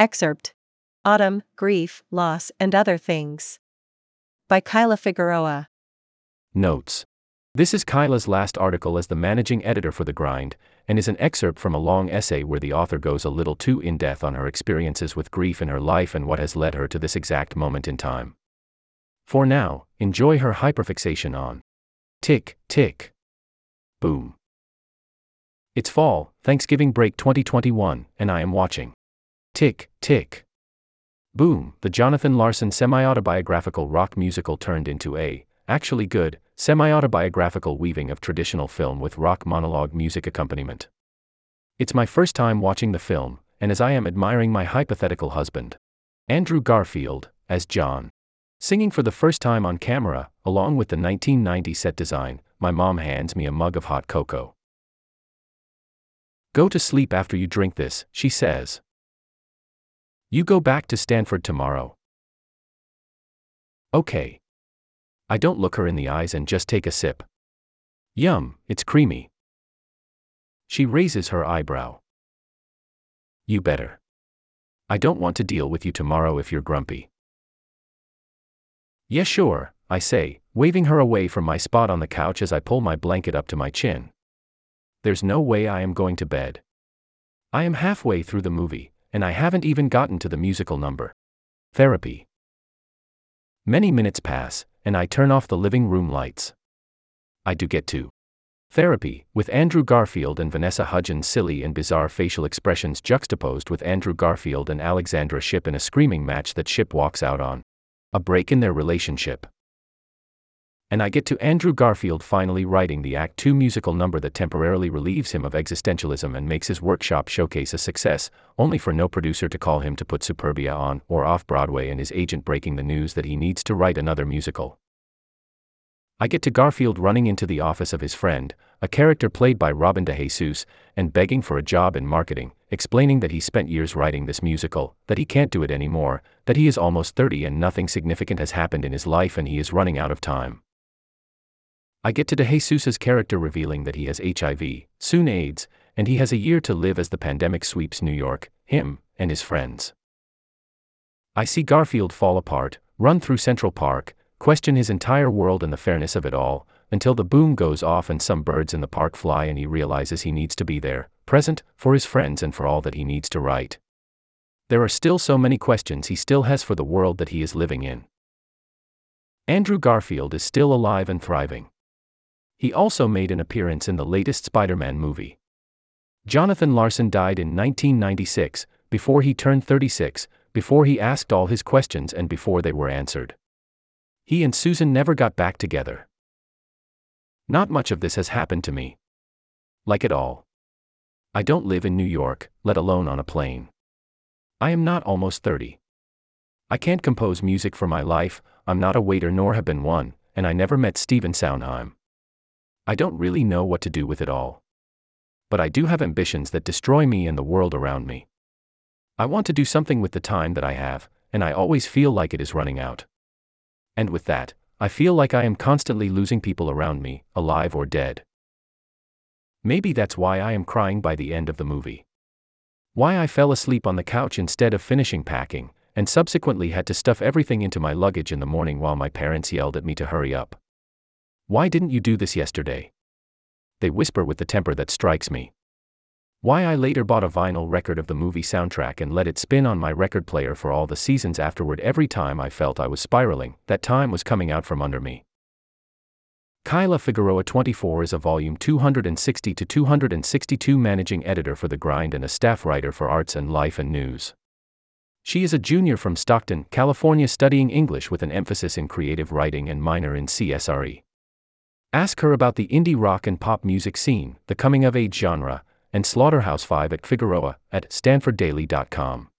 Excerpt Autumn, Grief, Loss, and Other Things. By Kyla Figueroa. Notes. This is Kyla's last article as the managing editor for The Grind, and is an excerpt from a long essay where the author goes a little too in depth on her experiences with grief in her life and what has led her to this exact moment in time. For now, enjoy her hyperfixation on tick, tick, boom. It's fall, Thanksgiving break 2021, and I am watching Tick, Tick. Boom, the Jonathan Larson semi autobiographical rock musical turned into a, actually good, semi autobiographical weaving of traditional film with rock monologue music accompaniment. It's my first time watching the film, and as I am admiring my hypothetical husband, Andrew Garfield, as John, singing for the first time on camera, along with the 1990 set design, my mom hands me a mug of hot cocoa. Go to sleep after you drink this, she says. You go back to Stanford tomorrow. Okay. I don't look her in the eyes and just take a sip. Yum, it's creamy. She raises her eyebrow. You better. I don't want to deal with you tomorrow if you're grumpy. Yeah, sure, I say, waving her away from my spot on the couch as I pull my blanket up to my chin. There's no way I am going to bed. I am halfway through the movie, and I haven't even gotten to the musical number. Therapy. Many minutes pass, and I turn off the living room lights. I do get to therapy, with Andrew Garfield and Vanessa Hudgens' silly and bizarre facial expressions juxtaposed with Andrew Garfield and Alexandra Shipp in a screaming match that Shipp walks out on. A break in their relationship and I get to Andrew Garfield finally writing the Act 2 musical number that temporarily relieves him of existentialism and makes his workshop showcase a success, only for no producer to call him to put Superbia on or off Broadway and his agent breaking the news that he needs to write another musical. I get to Garfield running into the office of his friend, a character played by Robin De Jesus, and begging for a job in marketing, explaining that he spent years writing this musical, that he can't do it anymore, that he is almost 30 and nothing significant has happened in his life and he is running out of time. I get to DeJesus's character revealing that he has HIV, soon AIDS, and he has a year to live as the pandemic sweeps New York, him, and his friends. I see Garfield fall apart, run through Central Park, question his entire world and the fairness of it all, until the boom goes off and some birds in the park fly and he realizes he needs to be there, present, for his friends and for all that he needs to write. There are still so many questions he still has for the world that he is living in. Andrew Garfield is still alive and thriving. He also made an appearance in the latest Spider Man movie. Jonathan Larson died in 1996, before he turned 36, before he asked all his questions and before they were answered. He and Susan never got back together. Not much of this has happened to me. Like it all. I don't live in New York, let alone on a plane. I am not almost 30. I can't compose music for my life, I'm not a waiter nor have been one, and I never met Stephen Sondheim. I don't really know what to do with it all. But I do have ambitions that destroy me and the world around me. I want to do something with the time that I have, and I always feel like it is running out. And with that, I feel like I am constantly losing people around me, alive or dead. Maybe that's why I am crying by the end of the movie. Why I fell asleep on the couch instead of finishing packing, and subsequently had to stuff everything into my luggage in the morning while my parents yelled at me to hurry up. Why didn't you do this yesterday? They whisper with the temper that strikes me. Why I later bought a vinyl record of the movie soundtrack and let it spin on my record player for all the seasons afterward every time I felt I was spiraling, that time was coming out from under me. Kyla Figueroa 24 is a volume 260 to 262 managing editor for The Grind and a staff writer for Arts and Life and News. She is a junior from Stockton, California studying English with an emphasis in creative writing and minor in CSRE. Ask her about the indie rock and pop music scene, the coming of age genre, and Slaughterhouse 5 at Figueroa at stanforddaily.com.